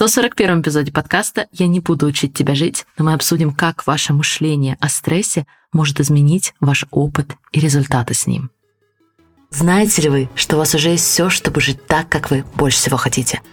141 эпизоде подкаста «Я не буду учить тебя жить», но мы обсудим, как ваше мышление о стрессе может изменить ваш опыт и результаты с ним. Знаете ли вы, что у вас уже есть все, чтобы жить так, как вы больше всего хотите –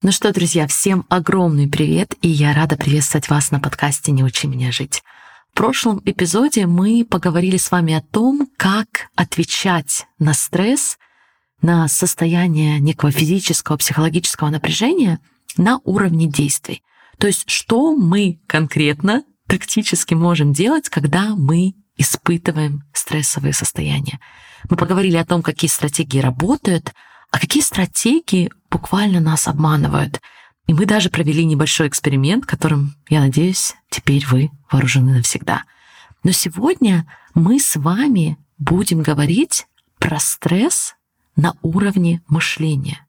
Ну что, друзья, всем огромный привет, и я рада приветствовать вас на подкасте «Не учи меня жить». В прошлом эпизоде мы поговорили с вами о том, как отвечать на стресс, на состояние некого физического, психологического напряжения на уровне действий. То есть, что мы конкретно тактически можем делать, когда мы испытываем стрессовые состояния. Мы поговорили о том, какие стратегии работают, а какие стратегии буквально нас обманывают. И мы даже провели небольшой эксперимент, которым, я надеюсь, теперь вы вооружены навсегда. Но сегодня мы с вами будем говорить про стресс на уровне мышления.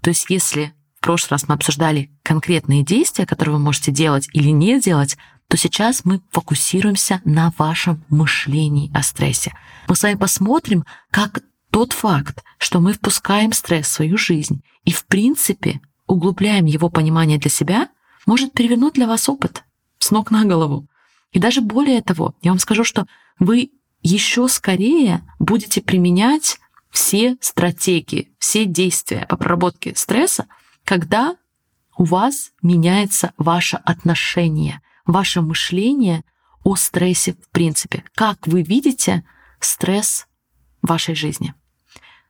То есть если в прошлый раз мы обсуждали конкретные действия, которые вы можете делать или не делать, то сейчас мы фокусируемся на вашем мышлении о стрессе. Мы с вами посмотрим, как тот факт, что мы впускаем стресс в свою жизнь и, в принципе, углубляем его понимание для себя, может перевернуть для вас опыт с ног на голову. И даже более того, я вам скажу, что вы еще скорее будете применять все стратегии, все действия по проработке стресса, когда у вас меняется ваше отношение, ваше мышление о стрессе в принципе. Как вы видите стресс в вашей жизни.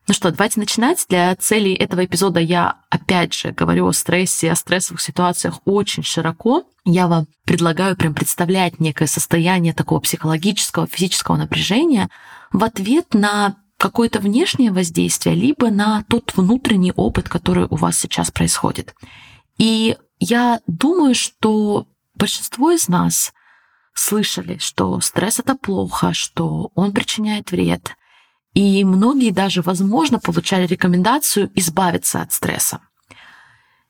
Ну что, давайте начинать. Для целей этого эпизода я опять же говорю о стрессе, о стрессовых ситуациях очень широко. Я вам предлагаю прям представлять некое состояние такого психологического, физического напряжения в ответ на какое-то внешнее воздействие, либо на тот внутренний опыт, который у вас сейчас происходит. И я думаю, что большинство из нас слышали, что стресс это плохо, что он причиняет вред, и многие даже, возможно, получали рекомендацию избавиться от стресса.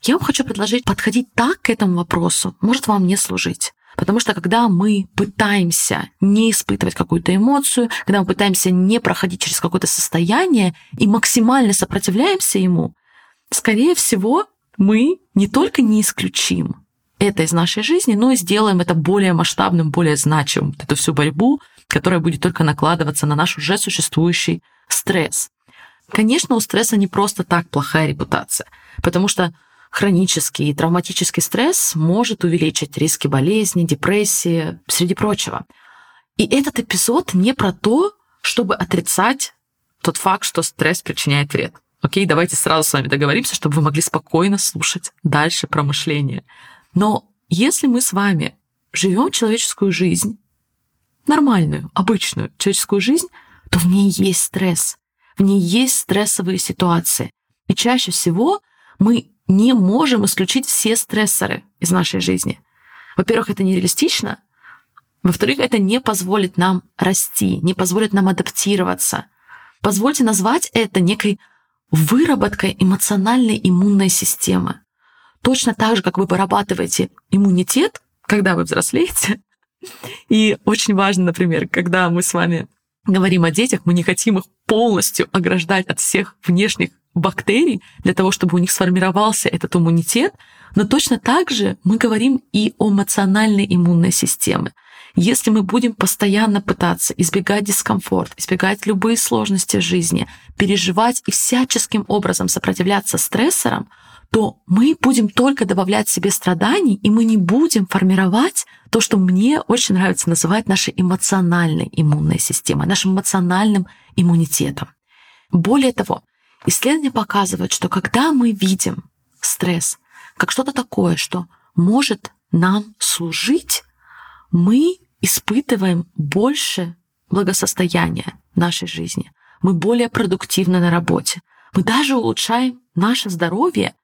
Я вам хочу предложить подходить так к этому вопросу, может вам не служить. Потому что когда мы пытаемся не испытывать какую-то эмоцию, когда мы пытаемся не проходить через какое-то состояние и максимально сопротивляемся ему, скорее всего, мы не только не исключим это из нашей жизни, но и сделаем это более масштабным, более значимым, эту всю борьбу которая будет только накладываться на наш уже существующий стресс. Конечно, у стресса не просто так плохая репутация, потому что хронический и травматический стресс может увеличить риски болезни, депрессии, среди прочего. И этот эпизод не про то, чтобы отрицать тот факт, что стресс причиняет вред. Окей, давайте сразу с вами договоримся, чтобы вы могли спокойно слушать дальше про мышление. Но если мы с вами живем человеческую жизнь, нормальную, обычную человеческую жизнь, то в ней есть стресс, в ней есть стрессовые ситуации. И чаще всего мы не можем исключить все стрессоры из нашей жизни. Во-первых, это нереалистично. Во-вторых, это не позволит нам расти, не позволит нам адаптироваться. Позвольте назвать это некой выработкой эмоциональной иммунной системы. Точно так же, как вы вырабатываете иммунитет, когда вы взрослеете, и очень важно, например, когда мы с вами говорим о детях, мы не хотим их полностью ограждать от всех внешних бактерий для того, чтобы у них сформировался этот иммунитет, но точно так же мы говорим и о эмоциональной иммунной системе. Если мы будем постоянно пытаться избегать дискомфорт, избегать любые сложности жизни, переживать и всяческим образом сопротивляться стрессорам, то мы будем только добавлять себе страданий, и мы не будем формировать то, что мне очень нравится называть нашей эмоциональной иммунной системой, нашим эмоциональным иммунитетом. Более того, исследования показывают, что когда мы видим стресс как что-то такое, что может нам служить, мы испытываем больше благосостояния нашей жизни. Мы более продуктивны на работе. Мы даже улучшаем наше здоровье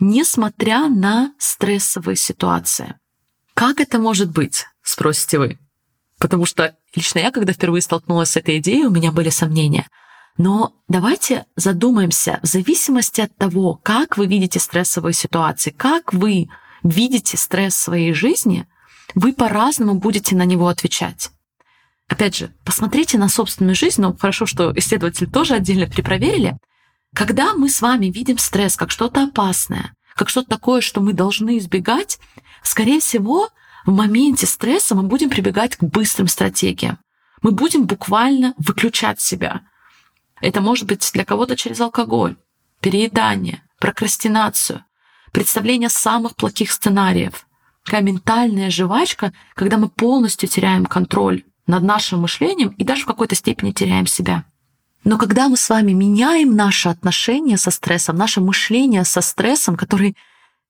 несмотря на стрессовые ситуации. Как это может быть, спросите вы? потому что лично я, когда впервые столкнулась с этой идеей, у меня были сомнения. Но давайте задумаемся в зависимости от того, как вы видите стрессовые ситуации, как вы видите стресс в своей жизни, вы по-разному будете на него отвечать. Опять же, посмотрите на собственную жизнь, но хорошо, что исследователи тоже отдельно перепроверили. Когда мы с вами видим стресс как что-то опасное, как что-то такое, что мы должны избегать, скорее всего, в моменте стресса мы будем прибегать к быстрым стратегиям. Мы будем буквально выключать себя. Это может быть для кого-то через алкоголь, переедание, прокрастинацию, представление самых плохих сценариев. Такая ментальная жвачка, когда мы полностью теряем контроль над нашим мышлением и даже в какой-то степени теряем себя. Но когда мы с вами меняем наше отношение со стрессом, наше мышление со стрессом, который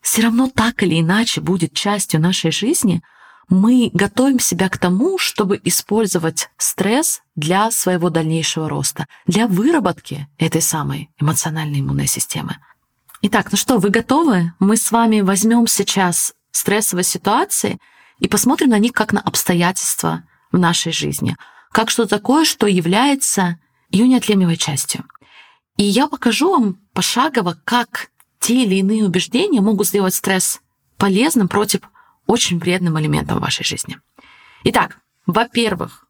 все равно так или иначе будет частью нашей жизни, мы готовим себя к тому, чтобы использовать стресс для своего дальнейшего роста, для выработки этой самой эмоциональной иммунной системы. Итак, ну что, вы готовы? Мы с вами возьмем сейчас стрессовые ситуации и посмотрим на них как на обстоятельства в нашей жизни, как что такое, что является ее неотъемлемой частью. И я покажу вам пошагово, как те или иные убеждения могут сделать стресс полезным против очень вредным элементом в вашей жизни. Итак, во-первых,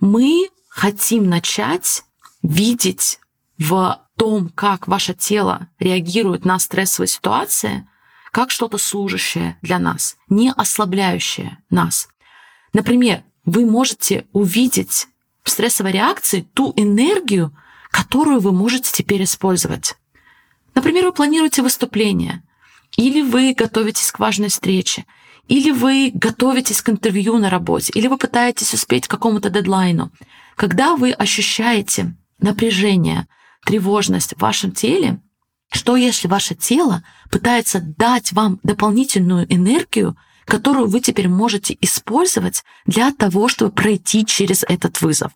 мы хотим начать видеть в том, как ваше тело реагирует на стрессовые ситуации, как что-то служащее для нас, не ослабляющее нас. Например, вы можете увидеть в стрессовой реакции ту энергию, которую вы можете теперь использовать. Например, вы планируете выступление, или вы готовитесь к важной встрече, или вы готовитесь к интервью на работе, или вы пытаетесь успеть к какому-то дедлайну. Когда вы ощущаете напряжение, тревожность в вашем теле, что если ваше тело пытается дать вам дополнительную энергию, которую вы теперь можете использовать для того, чтобы пройти через этот вызов.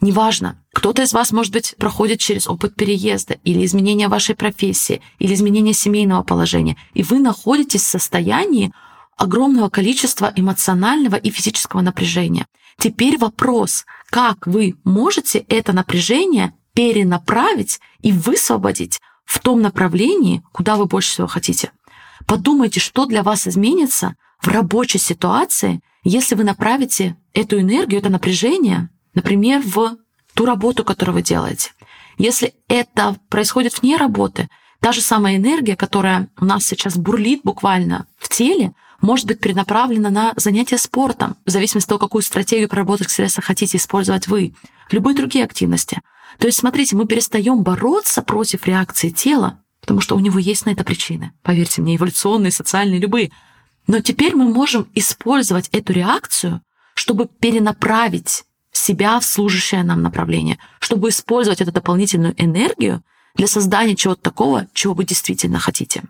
Неважно, кто-то из вас, может быть, проходит через опыт переезда или изменения вашей профессии, или изменения семейного положения, и вы находитесь в состоянии огромного количества эмоционального и физического напряжения. Теперь вопрос, как вы можете это напряжение перенаправить и высвободить в том направлении, куда вы больше всего хотите. Подумайте, что для вас изменится в рабочей ситуации, если вы направите эту энергию, это напряжение, например, в ту работу, которую вы делаете. Если это происходит вне работы, та же самая энергия, которая у нас сейчас бурлит буквально в теле, может быть перенаправлена на занятия спортом, в зависимости от того, какую стратегию проработок стресса хотите использовать вы, любые другие активности. То есть, смотрите, мы перестаем бороться против реакции тела, потому что у него есть на это причины. Поверьте мне, эволюционные, социальные, любые. Но теперь мы можем использовать эту реакцию, чтобы перенаправить себя в служащее нам направление, чтобы использовать эту дополнительную энергию для создания чего-то такого, чего вы действительно хотите.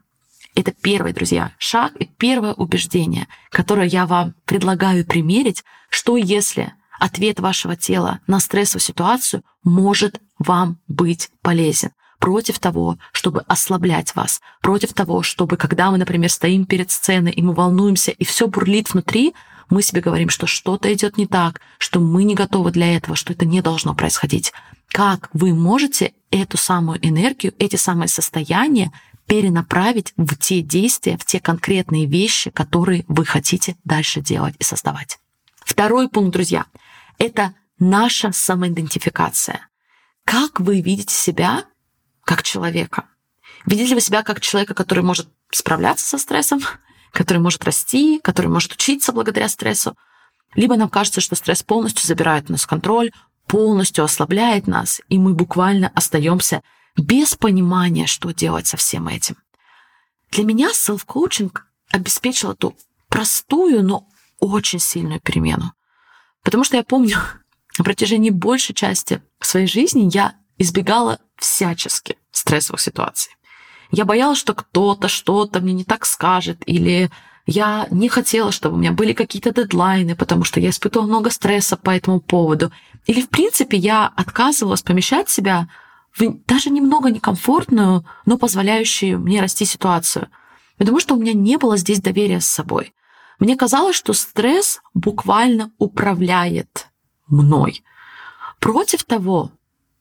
Это первый, друзья, шаг и первое убеждение, которое я вам предлагаю примерить, что если ответ вашего тела на стрессовую ситуацию может вам быть полезен против того, чтобы ослаблять вас, против того, чтобы, когда мы, например, стоим перед сценой и мы волнуемся, и все бурлит внутри, мы себе говорим, что что-то идет не так, что мы не готовы для этого, что это не должно происходить. Как вы можете эту самую энергию, эти самые состояния перенаправить в те действия, в те конкретные вещи, которые вы хотите дальше делать и создавать. Второй пункт, друзья, это наша самоидентификация. Как вы видите себя как человека? Видите ли вы себя как человека, который может справляться со стрессом, который может расти, который может учиться благодаря стрессу? Либо нам кажется, что стресс полностью забирает у нас контроль, полностью ослабляет нас, и мы буквально остаемся без понимания, что делать со всем этим. Для меня селф-коучинг обеспечил эту простую, но очень сильную перемену. Потому что я помню, на протяжении большей части своей жизни я избегала всячески стрессовых ситуаций. Я боялась, что кто-то что-то мне не так скажет, или я не хотела, чтобы у меня были какие-то дедлайны, потому что я испытывала много стресса по этому поводу. Или, в принципе, я отказывалась помещать себя в даже немного некомфортную, но позволяющую мне расти ситуацию. Потому что у меня не было здесь доверия с собой. Мне казалось, что стресс буквально управляет мной. Против того,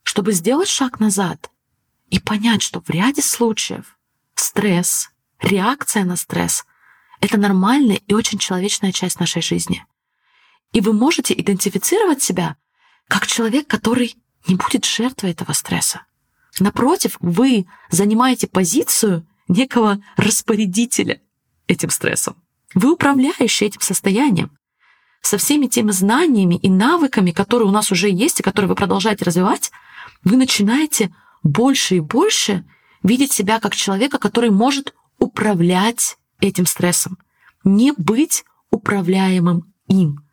чтобы сделать шаг назад и понять, что в ряде случаев стресс, реакция на стресс — это нормальная и очень человечная часть нашей жизни. И вы можете идентифицировать себя как человек, который не будет жертвой этого стресса. Напротив, вы занимаете позицию некого распорядителя этим стрессом. Вы управляющий этим состоянием со всеми теми знаниями и навыками, которые у нас уже есть и которые вы продолжаете развивать, вы начинаете больше и больше видеть себя как человека, который может управлять этим стрессом, не быть управляемым им.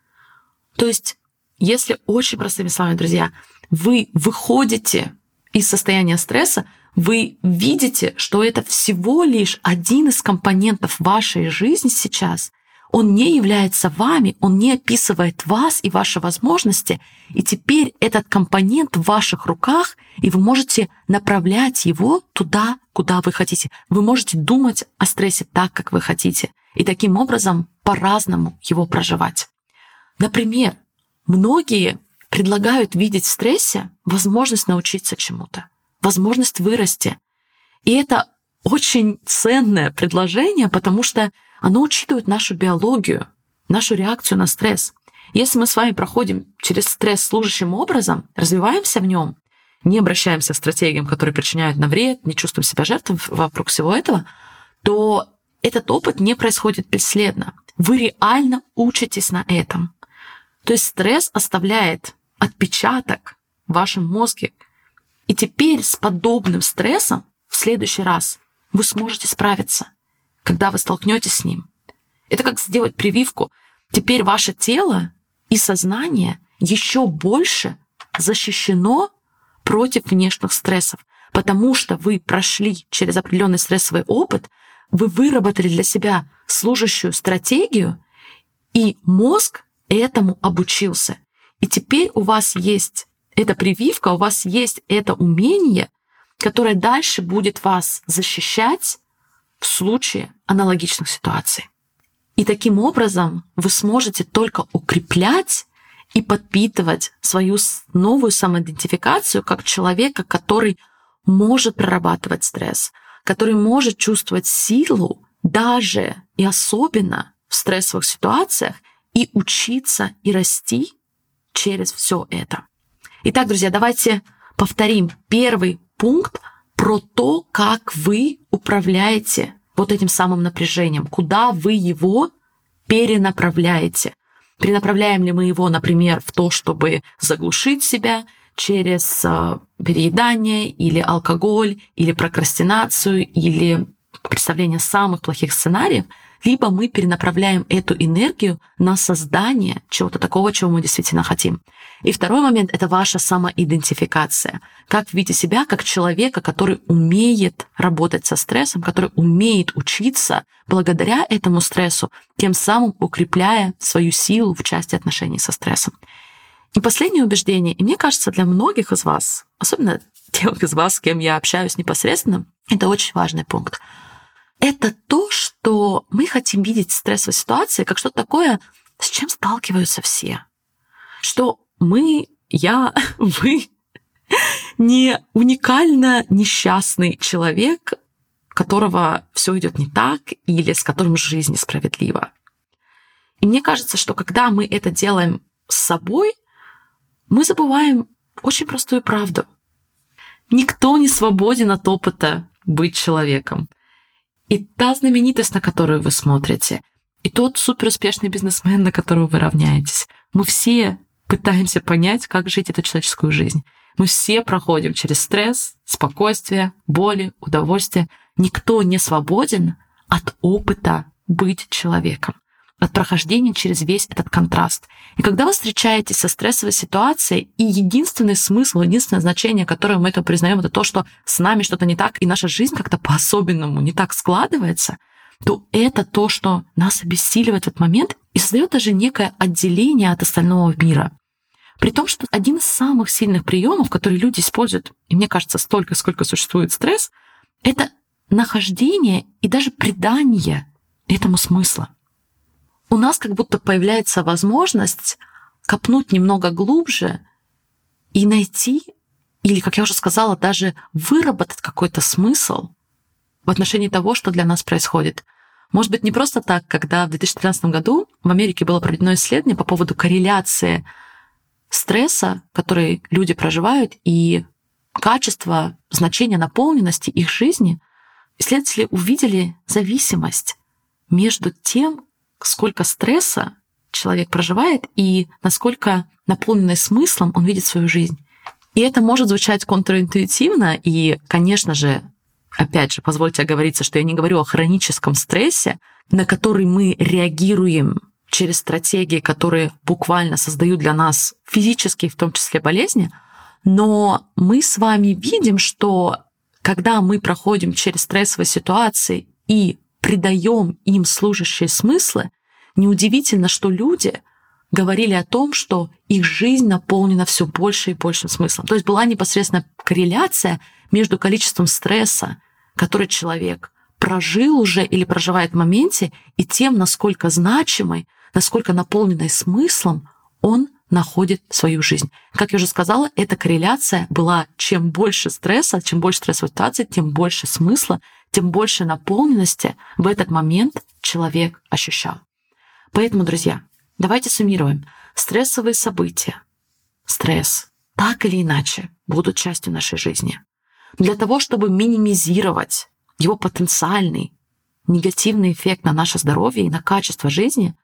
То есть, если очень простыми словами, друзья, вы выходите из состояния стресса, вы видите, что это всего лишь один из компонентов вашей жизни сейчас. Он не является вами, он не описывает вас и ваши возможности. И теперь этот компонент в ваших руках, и вы можете направлять его туда, куда вы хотите. Вы можете думать о стрессе так, как вы хотите. И таким образом по-разному его проживать. Например, многие предлагают видеть в стрессе возможность научиться чему-то возможность вырасти. И это очень ценное предложение, потому что оно учитывает нашу биологию, нашу реакцию на стресс. Если мы с вами проходим через стресс служащим образом, развиваемся в нем, не обращаемся к стратегиям, которые причиняют нам вред, не чувствуем себя жертвой вокруг всего этого, то этот опыт не происходит бесследно. Вы реально учитесь на этом. То есть стресс оставляет отпечаток в вашем мозге, и теперь с подобным стрессом в следующий раз вы сможете справиться, когда вы столкнетесь с ним. Это как сделать прививку. Теперь ваше тело и сознание еще больше защищено против внешних стрессов, потому что вы прошли через определенный стрессовый опыт, вы выработали для себя служащую стратегию, и мозг этому обучился. И теперь у вас есть эта прививка, у вас есть это умение, которое дальше будет вас защищать в случае аналогичных ситуаций. И таким образом вы сможете только укреплять и подпитывать свою новую самоидентификацию как человека, который может прорабатывать стресс, который может чувствовать силу даже и особенно в стрессовых ситуациях и учиться и расти через все это. Итак, друзья, давайте повторим первый пункт про то, как вы управляете вот этим самым напряжением, куда вы его перенаправляете. Перенаправляем ли мы его, например, в то, чтобы заглушить себя через э, переедание или алкоголь, или прокрастинацию, или представление самых плохих сценариев, либо мы перенаправляем эту энергию на создание чего-то такого, чего мы действительно хотим. И второй момент — это ваша самоидентификация. Как видите себя как человека, который умеет работать со стрессом, который умеет учиться благодаря этому стрессу, тем самым укрепляя свою силу в части отношений со стрессом. И последнее убеждение, и мне кажется, для многих из вас, особенно тех из вас, с кем я общаюсь непосредственно, это очень важный пункт. Это то, что мы хотим видеть стрессовые ситуации как что-то такое, с чем сталкиваются все. Что мы, я, вы не уникально несчастный человек, которого все идет не так или с которым жизнь несправедлива. И мне кажется, что когда мы это делаем с собой, мы забываем очень простую правду. Никто не свободен от опыта быть человеком. И та знаменитость, на которую вы смотрите, и тот суперуспешный бизнесмен, на которого вы равняетесь, мы все пытаемся понять, как жить эту человеческую жизнь. Мы все проходим через стресс, спокойствие, боли, удовольствие. Никто не свободен от опыта быть человеком, от прохождения через весь этот контраст. И когда вы встречаетесь со стрессовой ситуацией, и единственный смысл, единственное значение, которое мы это признаем, это то, что с нами что-то не так, и наша жизнь как-то по-особенному не так складывается, то это то, что нас обессиливает в этот момент и создает даже некое отделение от остального мира. При том, что один из самых сильных приемов, которые люди используют, и мне кажется, столько, сколько существует стресс, это нахождение и даже придание этому смысла. У нас как будто появляется возможность копнуть немного глубже и найти, или, как я уже сказала, даже выработать какой-то смысл в отношении того, что для нас происходит. Может быть, не просто так, когда в 2013 году в Америке было проведено исследование по поводу корреляции стресса, который люди проживают, и качества, значения наполненности их жизни, исследователи увидели зависимость между тем, сколько стресса человек проживает и насколько наполненный смыслом он видит свою жизнь. И это может звучать контринтуитивно, и, конечно же, опять же, позвольте оговориться, что я не говорю о хроническом стрессе, на который мы реагируем через стратегии, которые буквально создают для нас физические, в том числе болезни, но мы с вами видим, что когда мы проходим через стрессовые ситуации и придаем им служащие смыслы, неудивительно, что люди говорили о том, что их жизнь наполнена все больше и большим смыслом. То есть была непосредственно корреляция между количеством стресса, который человек прожил уже или проживает в моменте, и тем, насколько значимой, насколько наполненной смыслом он находит свою жизнь. Как я уже сказала, эта корреляция была чем больше стресса, чем больше стрессовой ситуации, тем больше смысла, тем больше наполненности в этот момент человек ощущал. Поэтому, друзья, давайте суммируем. Стрессовые события, стресс, так или иначе, будут частью нашей жизни. Для того, чтобы минимизировать его потенциальный негативный эффект на наше здоровье и на качество жизни,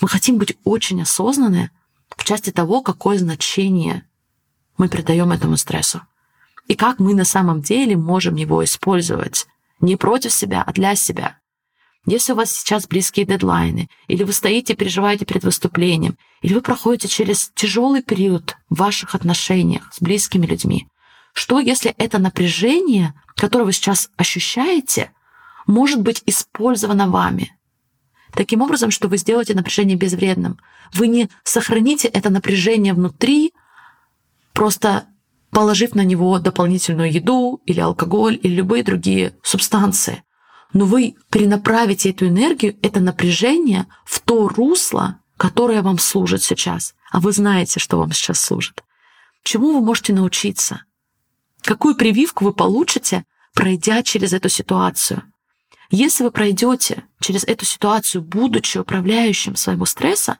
мы хотим быть очень осознанны в части того, какое значение мы придаем этому стрессу. И как мы на самом деле можем его использовать не против себя, а для себя. Если у вас сейчас близкие дедлайны, или вы стоите и переживаете перед выступлением, или вы проходите через тяжелый период в ваших отношениях с близкими людьми, что если это напряжение, которое вы сейчас ощущаете, может быть использовано вами? Таким образом, что вы сделаете напряжение безвредным. Вы не сохраните это напряжение внутри, просто положив на него дополнительную еду или алкоголь или любые другие субстанции. Но вы перенаправите эту энергию, это напряжение в то русло, которое вам служит сейчас. А вы знаете, что вам сейчас служит. Чему вы можете научиться? Какую прививку вы получите, пройдя через эту ситуацию? Если вы пройдете через эту ситуацию, будучи управляющим своего стресса,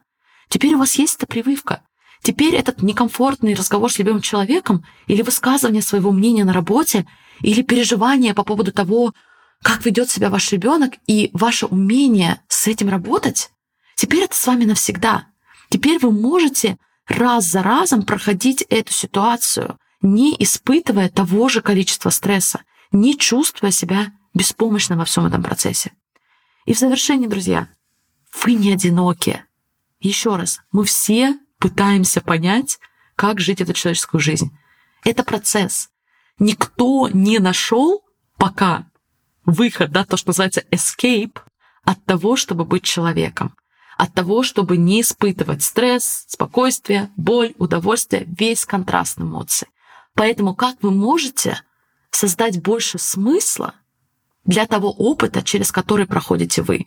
теперь у вас есть эта прививка. Теперь этот некомфортный разговор с любимым человеком или высказывание своего мнения на работе или переживание по поводу того, как ведет себя ваш ребенок и ваше умение с этим работать, теперь это с вами навсегда. Теперь вы можете раз за разом проходить эту ситуацию, не испытывая того же количества стресса, не чувствуя себя беспомощным во всем этом процессе. И в завершении, друзья, вы не одиноки. Еще раз, мы все пытаемся понять, как жить эту человеческую жизнь. Это процесс. Никто не нашел пока выход, да, то, что называется escape, от того, чтобы быть человеком, от того, чтобы не испытывать стресс, спокойствие, боль, удовольствие, весь контраст эмоций. Поэтому как вы можете создать больше смысла для того опыта, через который проходите вы?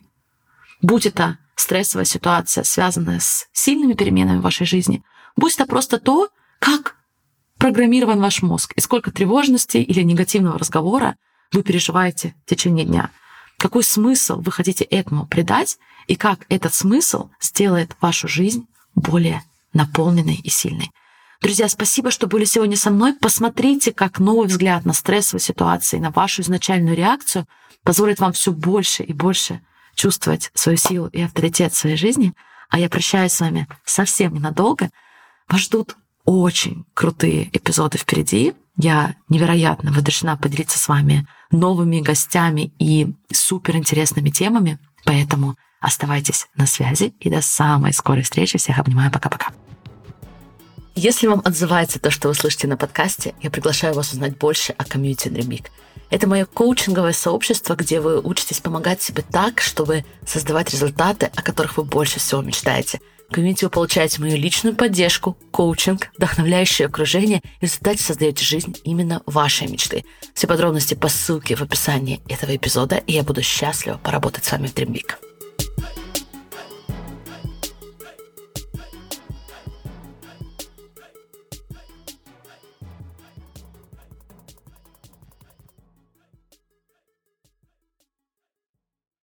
Будь это стрессовая ситуация, связанная с сильными переменами в вашей жизни, будь это просто то, как программирован ваш мозг и сколько тревожности или негативного разговора вы переживаете в течение дня. Какой смысл вы хотите этому придать и как этот смысл сделает вашу жизнь более наполненной и сильной. Друзья, спасибо, что были сегодня со мной. Посмотрите, как новый взгляд на стрессовые ситуации, на вашу изначальную реакцию позволит вам все больше и больше чувствовать свою силу и авторитет в своей жизни. А я прощаюсь с вами совсем ненадолго. Вас ждут очень крутые эпизоды впереди. Я невероятно выдрешена поделиться с вами новыми гостями и суперинтересными темами. Поэтому оставайтесь на связи и до самой скорой встречи. Всех обнимаю. Пока-пока. Если вам отзывается то, что вы слышите на подкасте, я приглашаю вас узнать больше о комьюнити Dream Это мое коучинговое сообщество, где вы учитесь помогать себе так, чтобы создавать результаты, о которых вы больше всего мечтаете. В комьюнити вы получаете мою личную поддержку, коучинг, вдохновляющее окружение и в результате создаете жизнь именно вашей мечты. Все подробности по ссылке в описании этого эпизода, и я буду счастлива поработать с вами в Dream